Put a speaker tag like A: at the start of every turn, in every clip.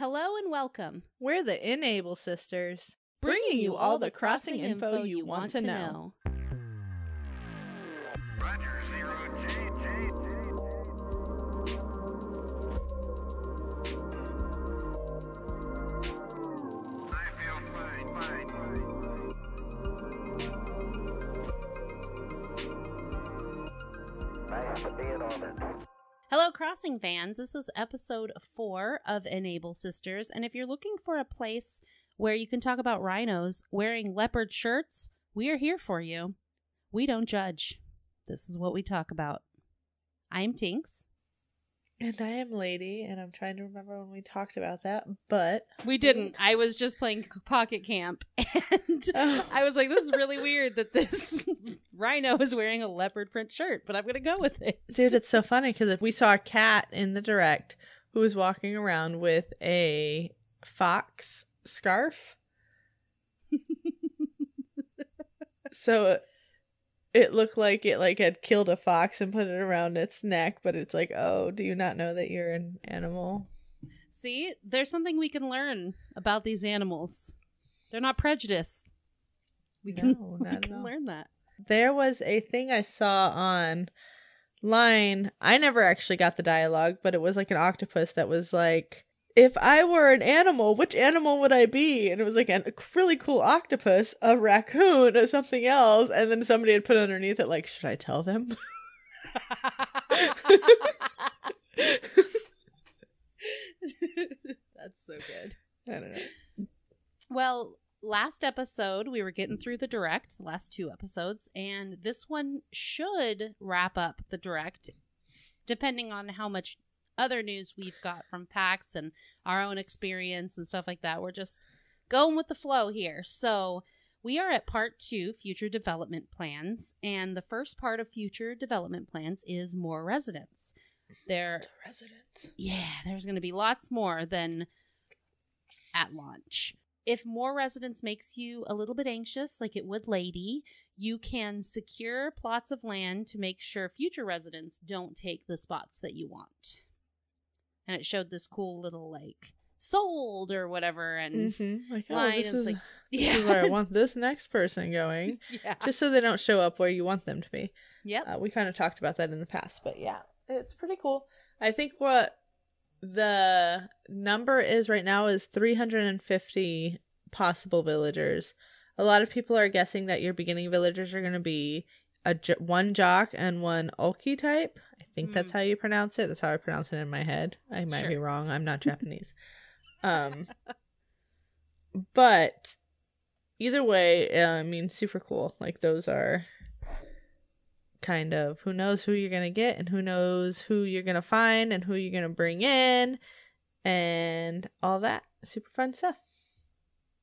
A: Hello and welcome.
B: We're the Enable Sisters, bringing you all the crossing info you want to know.
A: Hello, Crossing fans. This is episode four of Enable Sisters. And if you're looking for a place where you can talk about rhinos wearing leopard shirts, we are here for you. We don't judge. This is what we talk about. I'm Tinks.
B: And I am Lady, and I'm trying to remember when we talked about that, but
A: We didn't. I was just playing Pocket Camp, and
B: Oh.
A: I was like, "This is really weird that this rhino is wearing a leopard print shirt," but I'm gonna go with it.
B: dude, it's so funny because we saw a cat in the direct who was walking around with a fox scarf. so it looked like it like had killed a fox and put it around its neck, but it's like, oh, do you not know that you're an animal?
A: See, there's something we can learn about these animals. They're not prejudiced. We can,
B: No,
A: we can learn that.
B: There was a thing I saw on line. I never actually got the dialogue, but it was like an octopus that was like, if I were an animal, which animal would I be? And it was like a really cool octopus, a raccoon, or something else. And then somebody had put underneath it, like, should I tell them?
A: That's so good.
B: I don't know.
A: Well, last episode we were getting through the direct, the last two episodes, and this one should wrap up the direct, depending on how much other news we've got from PAX and our own experience and stuff like that. We're just going with the flow here. So we are at part two, future development plans, and the first part of future development plans is more residents. There
B: The residents.
A: yeah, there's going to be lots more than at launch. If more residents makes you a little bit anxious, like it would Lady, you can secure plots of land to make sure future residents don't take the spots that you want. And it showed this cool little like sold or whatever, and
B: Mm-hmm. Like, oh, this is,
A: like-
B: this is where I want this next person going.
A: yeah,
B: Just so they don't show up where you want them to be.
A: yep,
B: Uh, we kind of talked about that in the past, but yeah, it's pretty cool. I think what the number is right now is 350 possible villagers. A lot of people are guessing that your beginning villagers are going to be a one jock and one ulki type. Think that's
A: Mm.
B: how you pronounce it. That's how I pronounce it in my head. I might be wrong. I'm not Japanese. um, but either way, uh, I mean, super cool. Like those are kind of who knows who you're gonna get and who knows who you're gonna find and who you're gonna bring in and all that super fun stuff.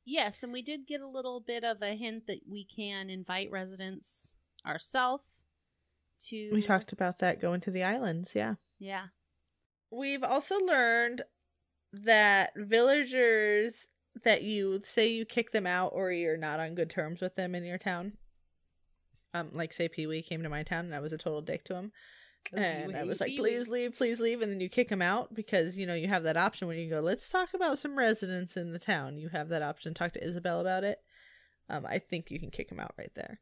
A: yes. And we did get a little bit of a hint that we can invite residents ourselves to.
B: We talked about that going to the islands, yeah.
A: yeah.
B: We've also learned that villagers that you say you kick them out or you're not on good terms with them in your town. Um, like say Peewee came to my town and I was a total dick to him. And I was like,
A: Peewee.
B: please leave, please leave. And then you kick him out because, you know, you have that option when you go, let's talk about some residents in the town. You have that option. Talk to Isabelle about it. Um, I think you can kick him out right there.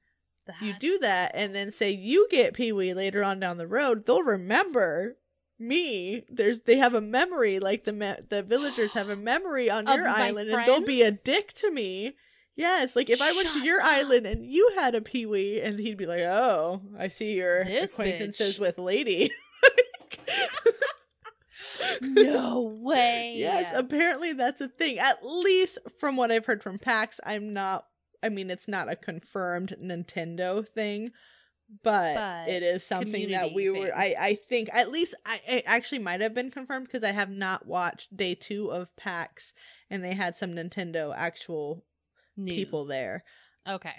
B: You do that and then say you get Peewee later on down the road. They'll remember me. There's they have a memory like the me- the villagers have a memory on your island and they'll be a dick to me. Yes, like if I went to your
A: up.
B: island and you had a Peewee and he'd be like, "Oh, I see your
A: This
B: acquaintances
A: bitch."
B: with lady."
A: No way.
B: Yes, apparently that's a thing. At least from what I've heard from PAX, I'm not I mean it's not a confirmed Nintendo thing, but,
A: But
B: it is something that we
A: community
B: were. I I think at least I it actually might have been confirmed because I have not watched day 2 of PAX and they had some Nintendo actual people there.
A: Okay.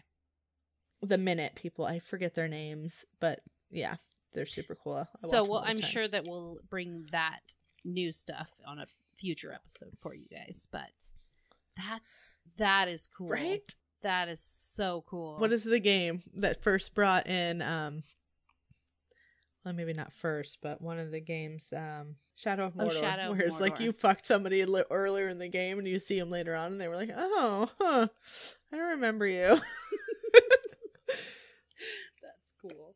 B: The minute people, I forget their names, but yeah, they're super cool. I
A: so well, I'm
B: time.
A: sure that we'll bring that new stuff on a future episode for you guys. But that's that is cool.
B: right?
A: That is so cool.
B: What is the game that first brought in um well, maybe not first, but one of the games, um, Shadow of
A: Oh, Shadow
B: where it's like you fucked somebody li- earlier in the game and you see them later on, and they were like, "Oh, huh, I remember you."
A: That's cool.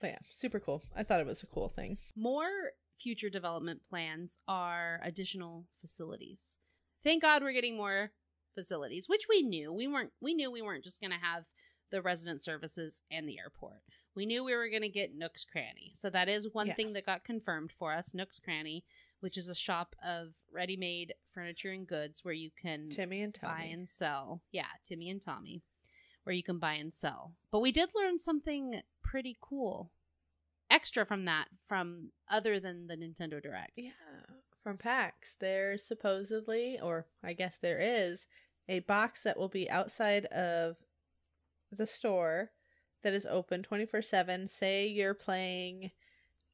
B: but yeah, super cool. I thought it was a cool thing.
A: More future development plans are additional facilities. Thank God we're getting more facilities, which we knew. We weren't we knew we weren't just going to have the resident services and the airport. We knew we were going to get Nook's Cranny. So that is one
B: Yeah.
A: thing that got confirmed for us, Nook's Cranny, which is a shop of ready-made furniture and goods where you can
B: Timmy and
A: buy and sell. Yeah, Timmy and Tommy, where you can buy and sell. But we did learn something pretty cool, extra from that, from other than the Nintendo Direct.
B: Yeah, from PAX, there's supposedly, or I guess there is, a box that will be outside of the store that is open 24 7. Say you're playing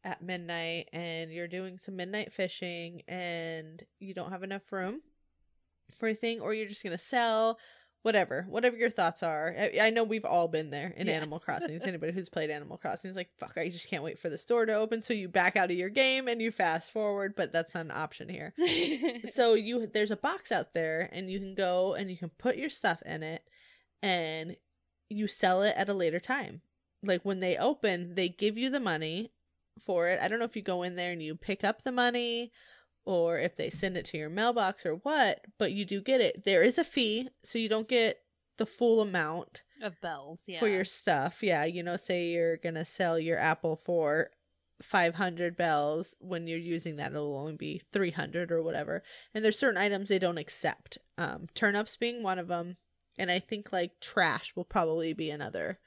B: at midnight and you're doing some midnight fishing and you don't have enough room for a thing, or you're just going to sell. Whatever, whatever your thoughts are. I, I know we've all been there in Animal
A: Yes.
B: Crossing. Anybody who's played Animal Crossing is like, fuck, I just can't wait for the store to open. So you back out of your game and you fast forward, but that's not an option here so you there's a box out there and you can go and you can put your stuff in it and you sell it at a later time like when they open they give you the money for it i don't know if you go in there and you pick up the money or if they send it to your mailbox or what but you do get it there is a fee so you don't get the full amount
A: of bells, yeah.
B: for your stuff. Yeah, you know, say you're gonna sell your apple for 500 bells when you're using that it'll only be 300 or whatever and there's certain items they don't accept um turnips being one of them and i think like trash will probably be another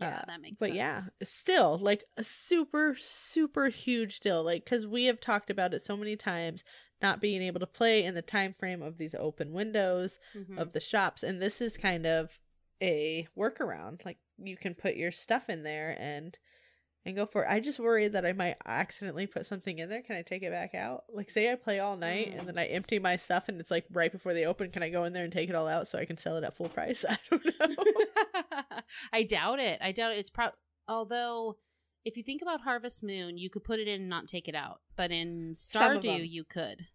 A: yeah,
B: uh,
A: that makes sense.
B: but
A: sense.
B: yeah still like a super super huge deal like because we have talked about it so many times not being able to play in the time frame of these open windows
A: Mhm.
B: of the shops and this is kind of a workaround like you can put your stuff in there and and go for it i just worry that i might accidentally put something in there can i take it back out like say i play all night
A: Mm.
B: and then i empty my stuff and it's like right before they open can i go in there and take it all out so i can sell it at full price i don't know
A: I doubt it. I doubt it. It's probably, Although, if you think about Harvest Moon, you could put it in and not take it out, but in Stardew, you could.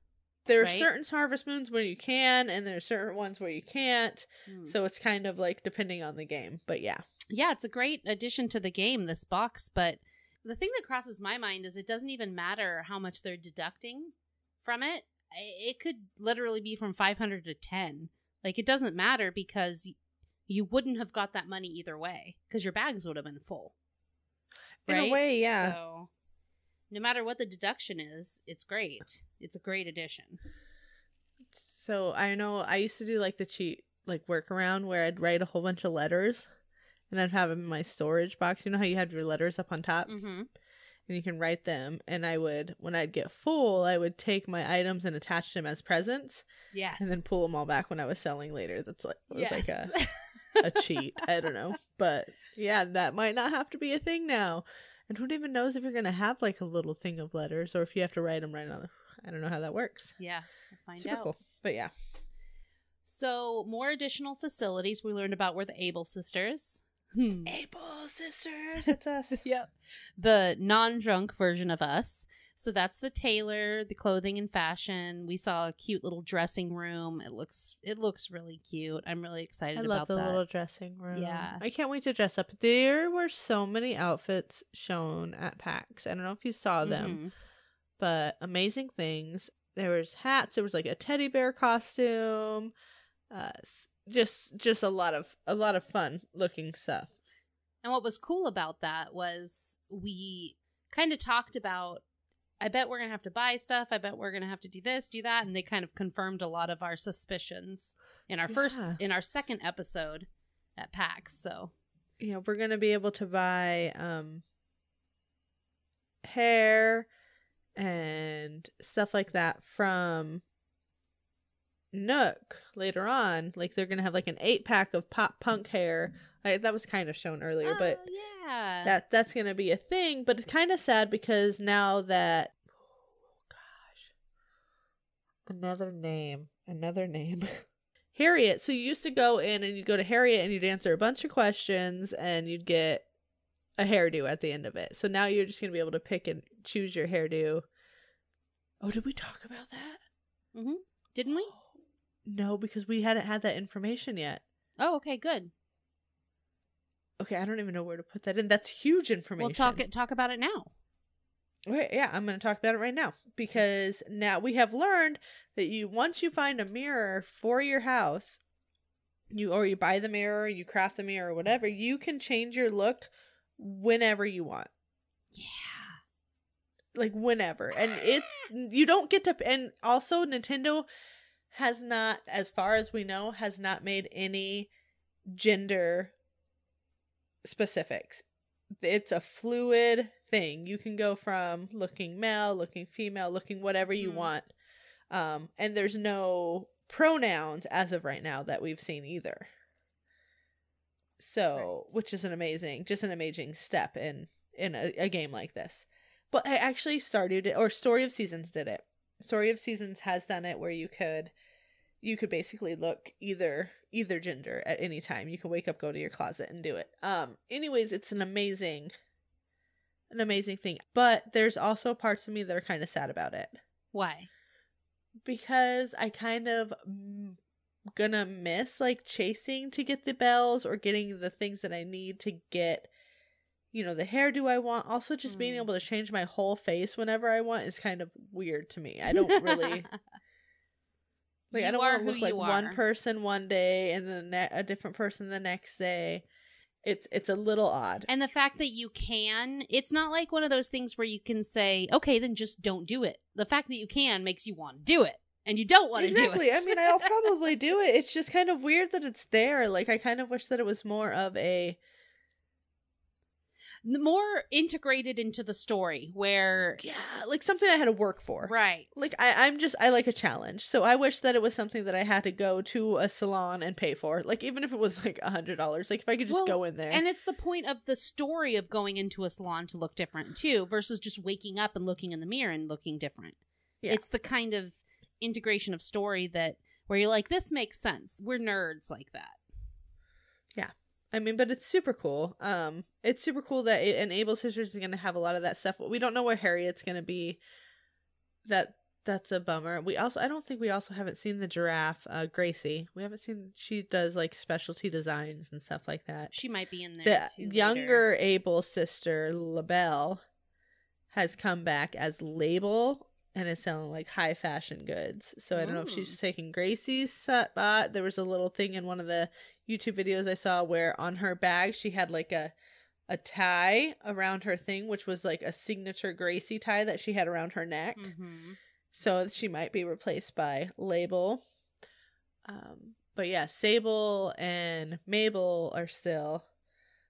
B: there are
A: Right?
B: certain harvest moons where you can and there are certain ones where you can't
A: Hmm.
B: so it's kind of like depending on the game but yeah
A: yeah, it's a great addition to the game, this box. But the thing that crosses my mind is it doesn't even matter how much they're deducting from it. It could literally be from 500 to 10. Like, it doesn't matter because you wouldn't have got that money either way because your bags would have been full.
B: in a way yeah
A: So, no matter what the deduction is, it's great. It's a great addition.
B: So I know I used to do like the cheat like workaround where I'd write a whole bunch of letters and I'd have them in my storage box. You know how you have your letters up on top
A: Mm-hmm.
B: and you can write them and I would when I'd get full, I would take my items and attach them as presents
A: Yes.
B: and then pull them all back when I was selling later. That's like it was like a a cheat. I don't know. But yeah, that might not have to be a thing now. And who even knows if you're going to have like a little thing of letters or if you have to write them right on I don't know how that works.
A: yeah. We'll find
B: Super
A: out.
B: cool. But yeah.
A: So, more additional facilities we learned about were the Able sisters. Hmm.
B: Able sisters, it's us.
A: yep. The non drunk version of us. So that's the tailor, the clothing and fashion. We saw a cute little dressing room. It looks it looks really cute. I'm really excited
B: I
A: about
B: love the
A: that.
B: little dressing room.
A: Yeah.
B: I can't wait to dress up. There were so many outfits shown at PAX. I don't know if you saw them,
A: Mhm.
B: but amazing things. There was hats. There was like a teddy bear costume. Uh, just just a lot of a lot of fun looking stuff.
A: And what was cool about that was we kind of talked about I bet we're going to have to buy stuff. I bet we're going to have to do this, do that, and they kind of confirmed a lot of our suspicions in our first in our second episode at PAX. So,
B: You know, we're gonna be able to buy um hair and stuff like that from Nook later on. Like they're gonna have like an eight pack of pop punk hair. I, that was kind of shown earlier, but
A: Oh, yeah.
B: that that's gonna be a thing. But it's kind of sad because now that oh gosh, another name, another name. Harriet. So you used to go in and you'd go to Harriet and you'd answer a bunch of questions and you'd get a hairdo at the end of it. So now you're just gonna be able to pick and choose your hairdo. Oh, did we talk about that?
A: hmm Didn't we?
B: No, because we hadn't had that information yet.
A: Oh, okay, good.
B: Okay, I don't even know where to put that in. That's huge information.
A: We'll talk it. Talk about it now.
B: Okay, yeah, I'm going to talk about it right now because now we have learned that you once you find a mirror for your house, you or you buy the mirror, you craft the mirror, or whatever, you can change your look whenever you want.
A: Yeah.
B: Like whenever. And it's you don't get to and also Nintendo has not as far as we know has not made any gender specifics. It's a fluid thing. You can go from looking male, looking female, looking whatever you
A: Hmm.
B: want. Um, and there's no pronouns as of right now that we've seen either. So,
A: Right.
B: which is an amazing, just an amazing step in in a, a game like this. But I actually started it, or Story of Seasons did it. Story of Seasons has done it where you could, you could basically look either either gender at any time. You can wake up, go to your closet, and do it. Um. Anyways, it's an amazing, an amazing thing. But there's also parts of me that are kind of sad about it
A: Why?
B: because I kind of mm, gonna miss like chasing to get the bells or getting the things that I need to get you know the hairdo I want also just being
A: Mm.
B: able to change my whole face whenever I want is kind of weird to me. I don't really like I don't want to look like
A: you
B: one
A: are.
B: person one day and then ne- a different person the next day. It's it's a little odd.
A: And the fact that you can, it's not like one of those things where you can say, okay, then just don't do it. The fact that you can makes you want to do it, and you don't want to
B: exactly.
A: do it. Exactly.
B: I mean, I'll probably do it. It's just kind of weird that it's there. Like, I kind of wish that it was more of a
A: more integrated into the story where,
B: yeah, like something I had to work for.
A: right.
B: Like I, I'm just I like a challenge. So I wish that it was something that I had to go to a salon and pay for. Like even if it was like a hundred dollars. Like if I could just
A: Well,
B: go in there.
A: And it's the point of the story of going into a salon to look different too, versus just waking up and looking in the mirror and looking different.
B: Yeah.
A: It's the kind of integration of story that where you're like, this makes sense. We're nerds like that.
B: I mean, but it's super cool. Um, it's super cool that it, and Able Sisters is gonna have a lot of that stuff. We don't know where Harriet's gonna be. That that's a bummer. We also I don't think we also haven't seen the giraffe, uh, Gracie. We haven't seen. She does like specialty designs and stuff like that.
A: She might be in there
B: the
A: too. later.
B: younger Able sister, LaBelle, has come back as Label and is selling like high fashion goods. So I don't know if she's
A: Ooh.
B: taking Gracie's spot. There was a little thing in one of the YouTube videos I saw where on her bag she had like a a tie around her thing, which was like a signature Gracie tie that she had around her neck.
A: Mhm.
B: So she might be replaced by Label. Um, but yeah, Sable and Mabel are still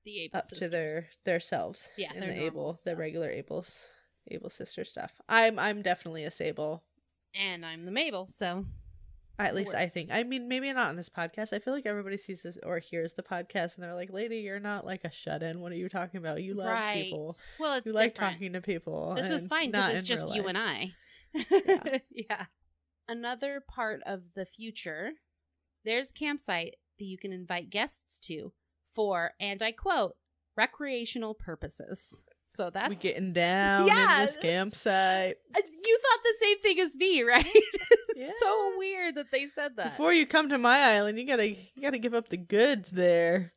A: The
B: up to their
A: sisters.
B: their selves.
A: Yeah,
B: in the able, the regular Abel's Able sister stuff. I'm I'm definitely a Sable.
A: and I'm the Mabel, so
B: At least I think. I mean, maybe not on this podcast. I feel like everybody sees this or hears the podcast and they're like, "Lady, you're not like a shut in. What are you talking about? You love
A: right.
B: people.
A: Well, it's
B: you like talking to people.
A: This is fine because it's just you
B: life."
A: and I.
B: Yeah.
A: yeah. Another part of the future, there's a campsite that you can invite guests to for, and I quote, recreational purposes. So that's
B: We getting down
A: Yeah.
B: in this campsite.
A: Uh, You thought the same thing as me, right? it's
B: Yeah.
A: so weird that they said that.
B: Before you come to my island, you gotta you gotta give up the goods there,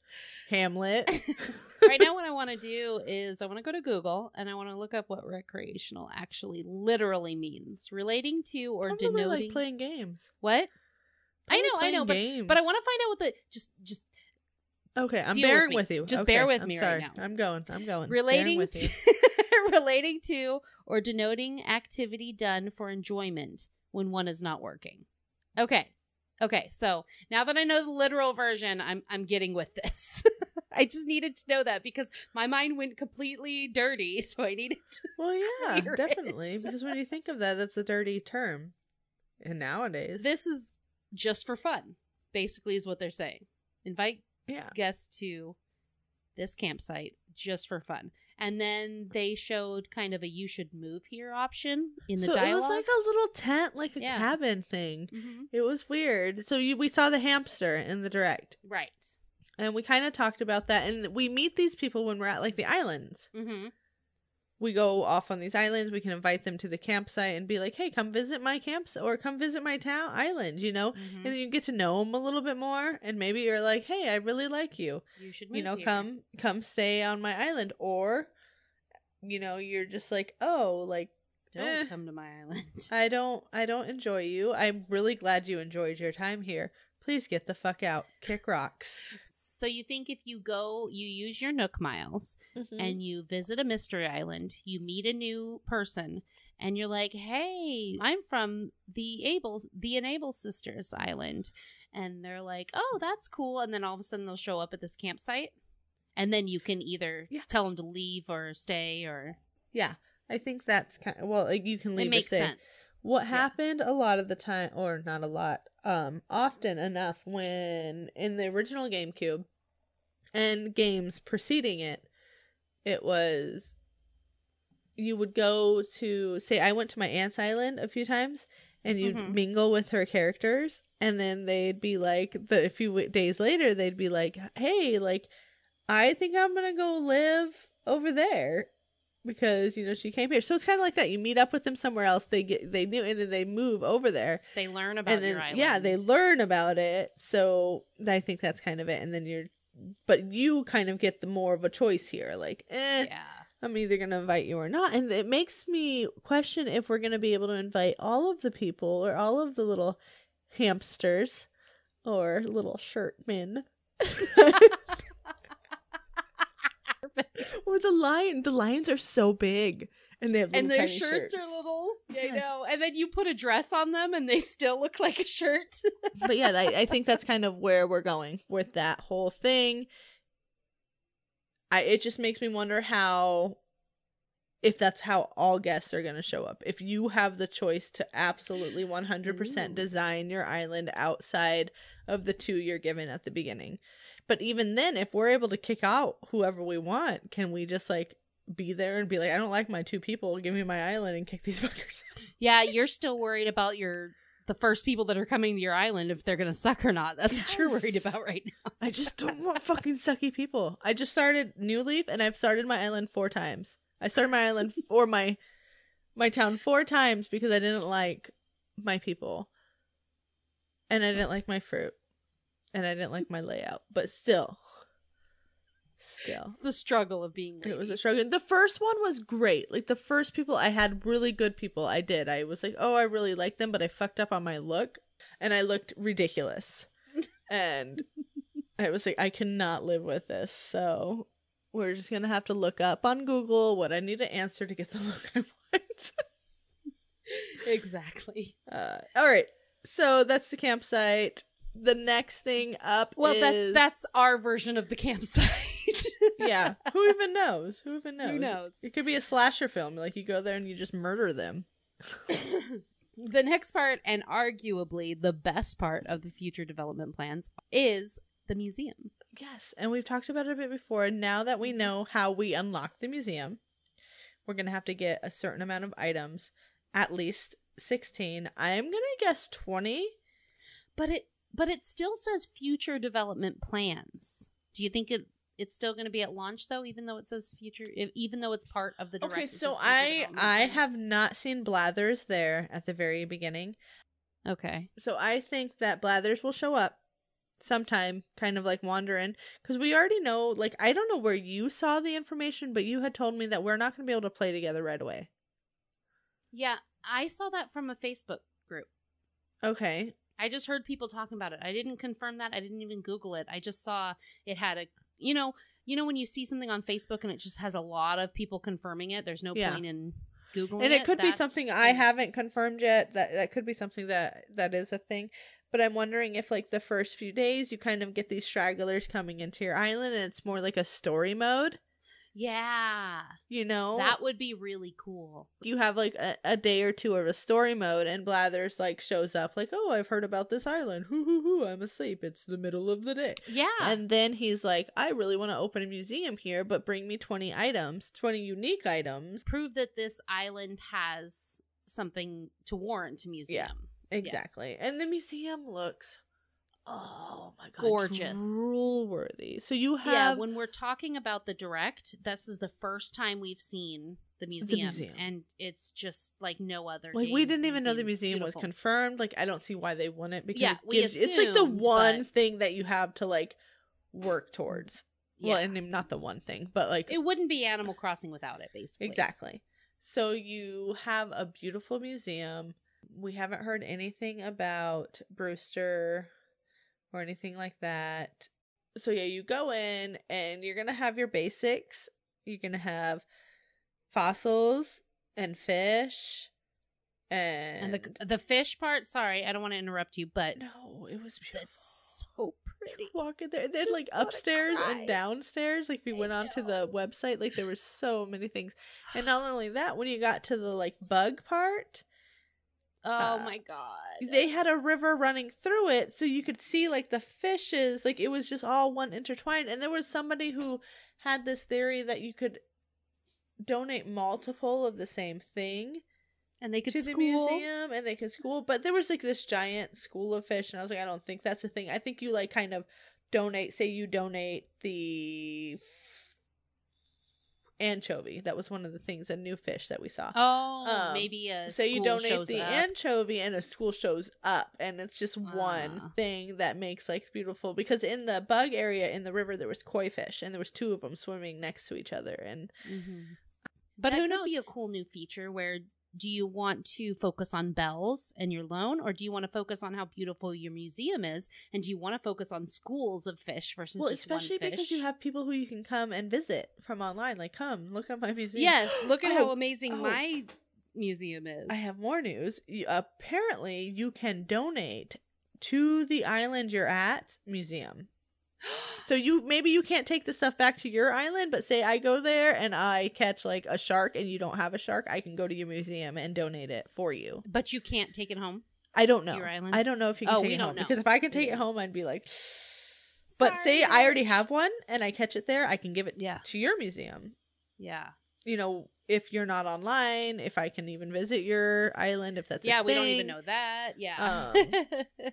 B: Hamlet.
A: right now, what I want to do is I want to go to Google and I want to look up what recreational actually literally means, relating to or
B: Probably
A: denoting
B: like playing games.
A: what. I know, I know, but but I want to find out what the just just
B: Okay, I'm
A: Deal with
B: bearing with, you.
A: Just
B: Okay,
A: bear with
B: I'm
A: me right now.
B: I'm going. I'm going.
A: Relating
B: with
A: to
B: you.
A: relating to or denoting activity done for enjoyment when one is not working. Okay. Okay, so now that I know the literal version, I'm I'm getting with this. I just needed to know that because my mind went completely dirty, so I needed to
B: Well, yeah, definitely.
A: it.
B: Because when you think of that, that's a dirty term. And nowadays,
A: This is just for fun. Basically is what they're saying. Invite
B: yeah,
A: guests to this campsite just for fun. And then they showed kind of a you should move here option in the
B: so
A: dialogue.
B: it was like a little tent, like a
A: Yeah.
B: cabin thing.
A: Mhm.
B: It was weird. So you, we saw the hamster in the direct.
A: Right.
B: And we kind of talked about that. And we meet these people when we're at like the islands.
A: Mm-hmm.
B: We go off on these islands. We can invite them to the campsite and be like, hey, come visit my camps or come visit my town island, you know?
A: Mm-hmm.
B: And then you get to know them a little bit more. And maybe you're like, hey, I really like you.
A: You should,
B: you know,
A: here.
B: come come stay on my island. Or, you know, you're just like, oh, like,
A: Don't
B: eh.
A: come to my island.
B: I don't I don't enjoy you. I'm really glad you enjoyed your time here. Please get the fuck out. Kick rocks.
A: So you think if you go, you use your Nook miles
B: Mm-hmm.
A: and you visit a mystery island, you meet a new person, and you're like, "Hey, I'm from the Able, the Enable Sisters Island," and they're like, "Oh, that's cool," and then all of a sudden they'll show up at this campsite, and then you can either
B: Yeah.
A: tell them to leave or stay, or
B: yeah. I think that's kind of, well, like you can leave
A: it makes sense.
B: What happened a lot of the time, or not a lot, um, often enough when in the original GameCube and games preceding it, it was you would go to say I went to my aunt's island a few times and you'd
A: Mhm.
B: mingle with her characters and then they'd be like the a few days later they'd be like hey like I think I'm gonna go live over there because you know she came here. So it's kind of like that you meet up with them somewhere else they get they knew and then they move over there.
A: They learn about
B: and then
A: your island.
B: yeah they learn about it. So i think that's kind of it and then you're but you kind of get the more of a choice here like eh
A: Yeah.
B: i'm either gonna invite you or not. And it makes me question if we're gonna be able to invite all of the people or all of the little hamsters or little shirtmen or the lion the lions are so big and they have
A: and their
B: tiny
A: shirts, are little. Yeah, I know. And then you put a dress on them, and they still look like a shirt.
B: but yeah, I, I think that's kind of where we're going with that whole thing. I it just makes me wonder how if that's how all guests are going to show up. If you have the choice to absolutely 100%
A: Ooh.
B: design your island outside of the two you're given at the beginning. But even then if we're able to kick out whoever we want, can we just like be there and be like I don't like my two people, give me my island and kick these fuckers out?
A: yeah, you're still worried about your the first people that are coming to your island if they're gonna suck or not. That's what you're worried about right now.
B: I just don't want fucking sucky people. I just started New Leaf and I've started my island four times. I started my island or my my town four times because I didn't like my people. And I didn't like my fruit. And I didn't like my layout. But still. Still.
A: It's the struggle of being.
B: It was a struggle. The first one was great. Like the first people, I had really good people. I did. I was like, oh, I really like them, but I fucked up on my look, and I looked ridiculous. and I was like, I cannot live with this. So we're just gonna have to look up on Google what I need to answer to get the look I want.
A: exactly.
B: uh, all right. So that's the campsite. The next thing up.
A: Well, that's
B: is-
A: that's our version of the campsite.
B: yeah. Who even knows? Who even knows?
A: Who knows?
B: It could be a slasher film. Like you go there and you just murder them.
A: the next part, and arguably the best part of the future development plans, is the museum.
B: Yes, and we've talked about it a bit before. Now that we mm-hmm. know how we unlock the museum, we're gonna have to get a certain amount of items, at least sixteen. I'm gonna guess twenty.
A: But it but it still says future development plans. Do you think it it's still going to be at launch though, even though it says future, even though it's part of the?
B: Okay, so I I have not seen Blathers there at the very beginning,
A: Okay,
B: so I think that Blathers will show up sometime, kind of like wandering, because we already know. Like I don't know where you saw the information, but you had told me that we're not gonna be able to play together right away.
A: yeah, I saw that from a Facebook group.
B: Okay,
A: I just heard people talking about it. I didn't confirm that. I didn't even Google it. I just saw it had a you know you know when you see something on Facebook and it just has a lot of people confirming it. There's no
B: Yeah.
A: point in googling it.
B: and it could be something I haven't confirmed yet. That that could be something that that is a thing. But I'm wondering if like the first few days you kind of get these stragglers coming into your island and it's more like a story mode,
A: Yeah,
B: you know?
A: that would be really cool.
B: you have like a, a day or two of a story mode and Blathers like shows up like, "Oh, I've heard about this island. Hoo hoo hoo, I'm asleep. It's the middle of the day."
A: Yeah,
B: And then he's like, "I really want to open a museum here, but bring me 20 items, 20 unique items."
A: prove that this island has something to warrant a museum.
B: Exactly. And the museum looks Oh my god,
A: Gorgeous.
B: drool worthy. So you have
A: yeah, when we're talking about the direct, this is the first time we've seen the museum,
B: museum.
A: and it's just like no other.
B: like we didn't even know the
A: museum. It's
B: was confirmed. Like I don't see why they wouldn't because
A: Yeah,
B: it
A: we
B: gives- it's like the one
A: but-
B: thing that you have to like work towards.
A: Yeah.
B: Well, and not the one thing, but like
A: it wouldn't be Animal Crossing without it, basically.
B: Exactly. So you have a beautiful museum. We haven't heard anything about Brewster or anything like that. So yeah, you go in and you're going to have your basics. You're going to have fossils and fish and,
A: And the the fish part. Sorry, I don't want to interrupt you, but
B: no, it was beautiful.
A: it's so pretty.
B: Walk in there. Then
A: Just
B: like upstairs
A: cry.
B: and downstairs. Like we
A: I
B: went on
A: to
B: the website, like there were so many things. And not only that, when you got to the like bug part,
A: Oh
B: Uh,
A: my god!
B: they had a river running through it so you could see like the fishes like it was just all one intertwined and there was somebody who had this theory that you could donate multiple of the same thing
A: and they could
B: to the
A: school.
B: museum and they could school but there was like this giant school of fish and i was like i don't think that's a thing i think you like kind of donate say you donate the anchovy that was one of the things a new fish that we saw
A: Oh,
B: Um,
A: maybe a school.
B: so you donate
A: shows
B: the
A: up.
B: anchovy and a school shows up and it's just one
A: Ah.
B: thing that makes like beautiful because in the bug area in the river there was koi fish and there was two of them swimming next to each other and
A: Mhm. But
B: That
A: who
B: could
A: knows?
B: be
A: Be a cool new feature where do you want to focus on bells and your loan, or do you want to focus on how beautiful your museum is, and do you want to focus on schools of fish versus
B: well
A: just
B: especially
A: one fish?
B: because you have people who you can come and visit from online like come look at my museum
A: yes, look at how
B: Oh,
A: amazing
B: oh.
A: my museum is.
B: i have more news apparently you can donate to the island you're at museum So you maybe you can't take the stuff back to your island, but say I go there and I catch like a shark and you don't have a shark, I can go to your museum and donate it for you.
A: but you can't take it home.
B: I don't know.
A: your island?
B: I don't know if you can
A: Oh,
B: take
A: we
B: it
A: don't
B: home
A: know.
B: because if I can take
A: Yeah.
B: it home, I'd be like. But say I already have one and I catch it there, I can give it
A: Yeah.
B: to your museum.
A: Yeah,
B: You know, if you're not online, if I can even visit your island, if that's
A: yeah. We don't even know that. Yeah.
B: Um,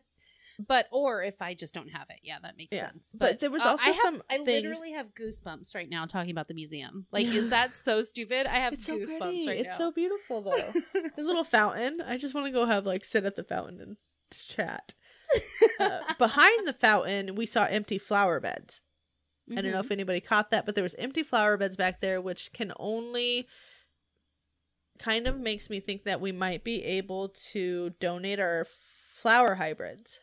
A: but or if I just don't have it, yeah, that makes
B: Yeah.
A: sense.
B: But there was
A: uh,
B: also
A: I have,
B: some
A: I
B: things-
A: literally have goosebumps right now talking about the museum. Like, is that so stupid? I have
B: It's so
A: goosebumps
B: pretty.
A: right
B: it's
A: now.
B: It's so beautiful though. the little fountain. I just want to go have like sit at the fountain and chat. Uh, behind the fountain, we saw empty flower beds. I don't know if anybody caught that, but there was empty flower beds back there, which can only kind of makes me think that we might be able to donate our flower hybrids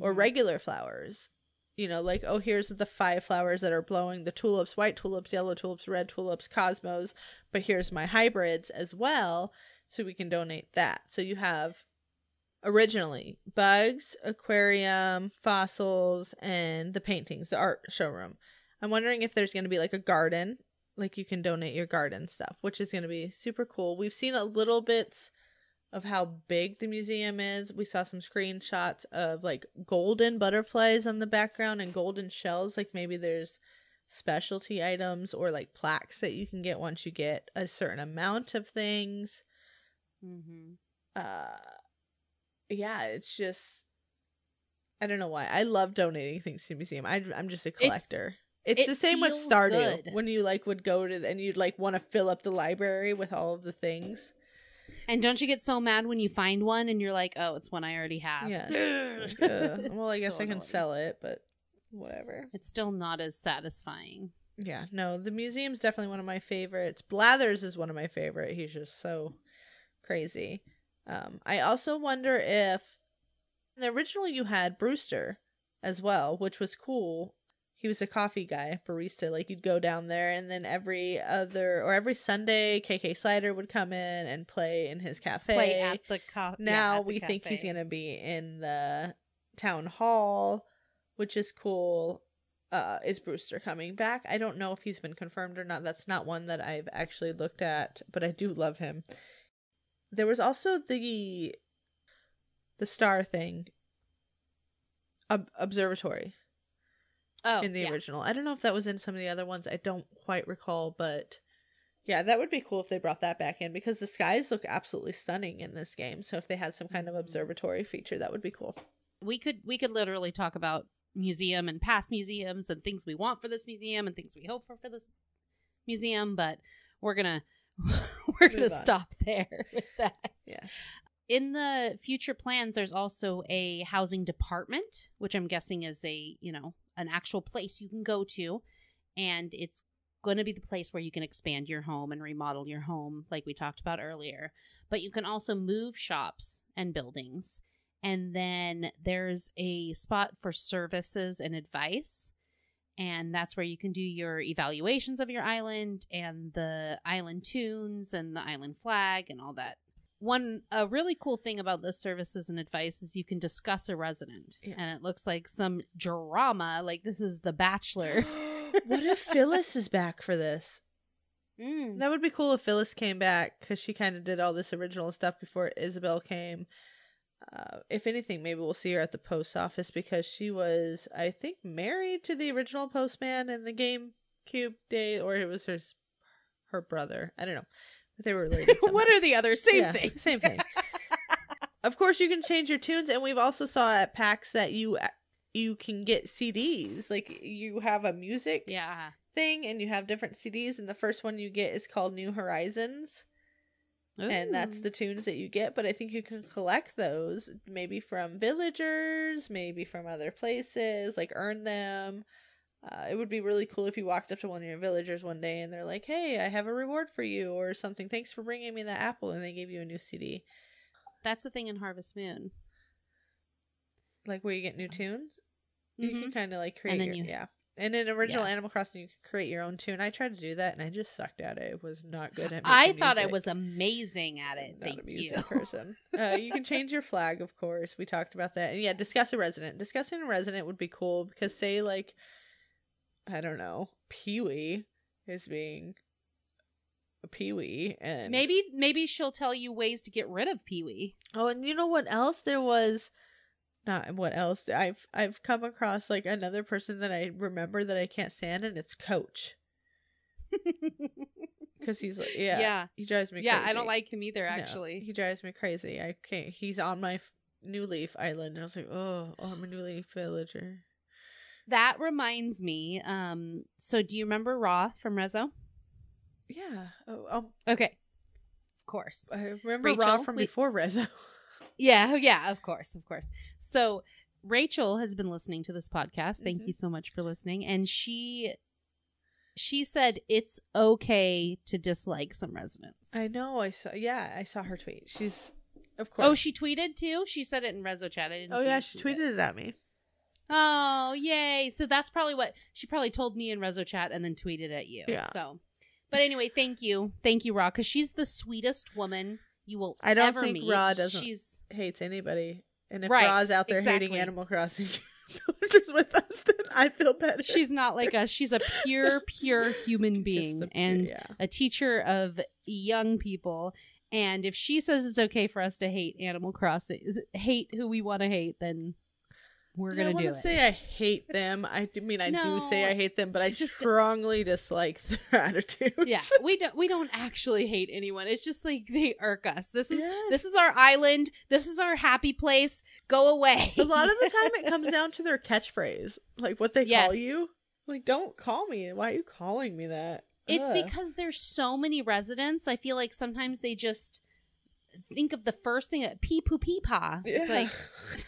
B: or
A: Mhm.
B: regular flowers. You know, like, oh, here's the five flowers that are blowing the tulips, white tulips, yellow tulips, red tulips, cosmos, but here's my hybrids as well, so we can donate that. So you have originally bugs, aquarium, fossils, and the paintings, the art showroom. I'm wondering if there's going to be like a garden, like you can donate your garden stuff, which is going to be super cool. We've seen a little bit of how big the museum is. We saw some screenshots of like golden butterflies on the background and golden shells. Like maybe there's specialty items or like plaques that you can get once you get a certain amount of things.
A: Mm-hmm.
B: Uh yeah, it's just I don't know why. I love donating things to the museum. I, I'm just a collector. It's,
A: it
B: the same with Stardew
A: good.
B: when you like would go to and you'd like want to fill up the library with all of the things.
A: And don't you get so mad when you find one and you're like, oh, it's one I already have?
B: Yeah. Like, well, I guess
A: So
B: I can
A: annoying.
B: sell it, but whatever.
A: It's still not as satisfying.
B: Yeah, no, the museum's definitely one of my favorites. Blathers is one of my favorite. He's just so crazy. Um, I also wonder if originally you had Brewster as well, which was cool. He was a coffee guy, barista. Like you'd go down there, and then every other or every Sunday, KK Slider would come in and play in his cafe.
A: Play at the co-
B: now
A: the
B: we think he's gonna be in the town hall, which is cool. Uh, is Brewster coming back? I don't know if he's been confirmed or not. That's not one that I've actually looked at, but I do love him. There was also the the star thing, ob- observatory
A: oh,
B: in the
A: yeah.
B: original. I don't know if that was in some of the other ones. I don't quite recall, but yeah, that would be cool if they brought that back in because the skies look absolutely stunning in this game. So if they had some kind of
A: Mhm.
B: observatory feature, that would be cool.
A: we could we could literally talk about museum and past museums and things we want for this museum and things we hope for for this museum, but we're gonna we're gonna stop there with that.
B: Yes.
A: In the future plans, there's also a housing department, which I'm guessing is a you know an actual place you can go to, and it's going to be the place where you can expand your home and remodel your home, like we talked about earlier. But you can also move shops and buildings. And then there's a spot for services and advice. And that's where you can do your evaluations of your island and the island tunes and the island flag and all that. One a really cool thing about this services and advice is you can discuss a resident.
B: Yeah.
A: And it looks like some drama, like this is The Bachelor.
B: what if Phyllis is back for this?
A: Mm.
B: That would be cool if Phyllis came back because she kind of did all this original stuff before Isabelle came. Uh, if anything, maybe we'll see her at the post office because she was, I think, married to the original postman in the GameCube day, or it was her her brother. I don't know, they were related.
A: what are the others? Same
B: Yeah,
A: thing.
B: Same thing. of course, you can change your tunes, and we've also saw at PAX that you uh, you can get CDs. Like you have a music
A: Yeah.
B: thing, and you have different CDs, and the first one you get is called New Horizons and that's the tunes that you get but i think you can collect those maybe from villagers maybe from other places like earn them uh, it would be really cool if you walked up to one of your villagers one day and they're like hey i have a reward for you or something thanks for bringing me that apple and they gave you a new cd
A: That's the thing in Harvest Moon.
B: like where you get new tunes you can
A: Mhm.
B: kind of like create your,
A: you-
B: yeah and in original
A: Yeah.
B: animal crossing you can create your own tune i tried to do that and i just sucked at it it was not good at
A: I thought I was amazing at it.
B: not
A: Thank
B: a
A: you.
B: person. Uh, you can change your flag, of course. We talked about that. And yeah, discuss a resident. Discussing a resident would be cool because say like I don't know, Peewee is being a Peewee and
A: Maybe maybe she'll tell you ways to get rid of Peewee.
B: Oh, and you know what else there was not what else I've I've come across like another person that I remember that I can't stand and it's Coach because he's like yeah
A: yeah.
B: he drives me
A: Yeah,
B: crazy.
A: I don't like him either
B: No,
A: actually.
B: he drives me crazy. I can't. He's on my f- New Leaf Island, and I was like, oh, oh, I'm a New Leaf villager.
A: That reminds me. Um, so do you remember Raw from Rezo?
B: Yeah. Oh, um,
A: Okay. Of course.
B: I remember Raw from
A: we-
B: before Rezo.
A: Yeah, yeah, of course, of course. So Rachel has been listening to this podcast. Thank
B: Mhm.
A: you so much for listening. And she she said it's okay to dislike some residents.
B: I know. I saw. Yeah, I saw her tweet. She's, of course.
A: Oh, she tweeted too? She said it in Rezo chat. I didn't
B: Oh yeah, she
A: it.
B: tweeted it at me.
A: Oh, yay. So that's probably what she probably told me in Rezo chat and then tweeted at you.
B: Yeah.
A: So but anyway, thank you. Thank you, Raw, because she's the sweetest woman you will
B: I don't
A: ever
B: think
A: meet.
B: Ra doesn't-
A: She's
B: Hates anybody, and if
A: Right,
B: Ra's out there hating. Animal Crossing villagers with us, then I feel better.
A: she's not like us. She's a pure, pure human being
B: the-
A: and
B: yeah.
A: a teacher of young people. And if she says it's okay for us to hate Animal Crossing, hate who we want to hate, then we're
B: I
A: gonna do
B: wouldn't
A: it.
B: say I hate them. I do mean I do say I hate them, but I
A: just-
B: strongly dislike their attitude.
A: yeah, we don't we don't actually hate anyone. It's just like they irk us. This is
B: Yes.
A: this is our island. This is our happy place. Go away.
B: a lot of the time it comes down to their catchphrase, like what they
A: Yes.
B: call you. Like, don't call me. Why are you calling me that?
A: It's
B: Ugh.
A: because there's so many residents. I feel like sometimes they just think of the first thing pee poo pee pa. It's like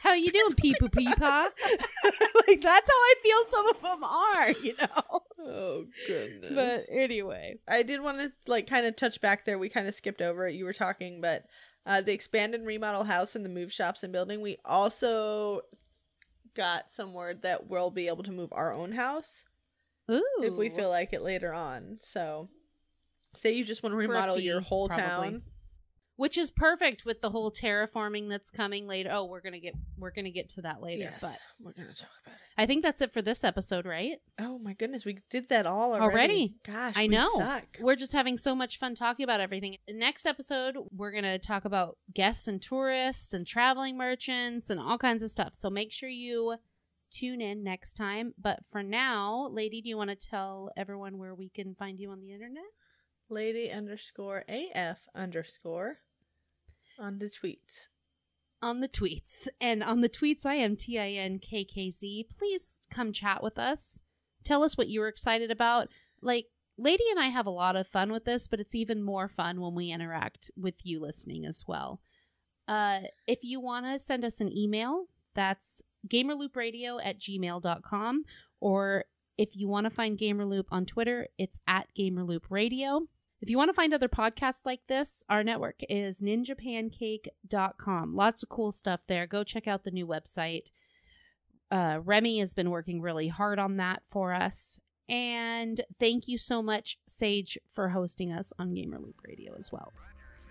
A: how you doing pee poo pee pa? like that's how I feel some of them are, you know.
B: oh goodness.
A: But anyway,
B: I did want to like kind of touch back there. We kind of skipped over it. You were talking, but uh, the expand and remodel house and the move shops and building. We also got some word that we'll be able to move our own house
A: ooh,
B: if we feel like it later on. So, say you just want to
A: For a
B: remodel your whole
A: probably.
B: town.
A: Which is perfect with the whole terraforming that's coming later. Oh, we're gonna get we're gonna get to that later,
B: Yes,
A: but
B: we're gonna talk about it.
A: I think that's it for this episode, right?
B: Oh my goodness, we did that all already.
A: Already?
B: Gosh,
A: I
B: we
A: know.
B: suck.
A: We're just having so much fun talking about everything. Next episode, we're going to talk about guests and tourists and traveling merchants and all kinds of stuff. So make sure you tune in next time. But for now, lady, do you want to tell everyone where we can find you on the internet?
B: Lady underscore AF underscore on the tweets.
A: on the tweets. And on the tweets, I am T I N K K Z. Please come chat with us. Tell us what you were excited about. Like, Lady and I have a lot of fun with this, but it's even more fun when we interact with you listening as well. Uh, if you want to send us an email, that's gamerloopradio at gmail.com. Or if you want to find Gamerloop on Twitter, it's at gamerloopradio. If you want to find other podcasts like this, our network is ninjapancake.com. Lots of cool stuff there. Go check out the new website. Uh, Remy has been working really hard on that for us. And thank you so much, Sage, for hosting us on Gamerloop Radio as well.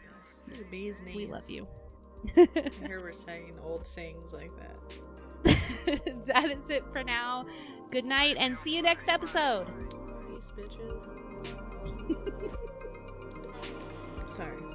B: Yes. The bee's knees.
A: We love you.
B: Here we're saying old sayings like that.
A: that is it for now. Good night and see you next episode.
B: Peace, bitches. Sorry.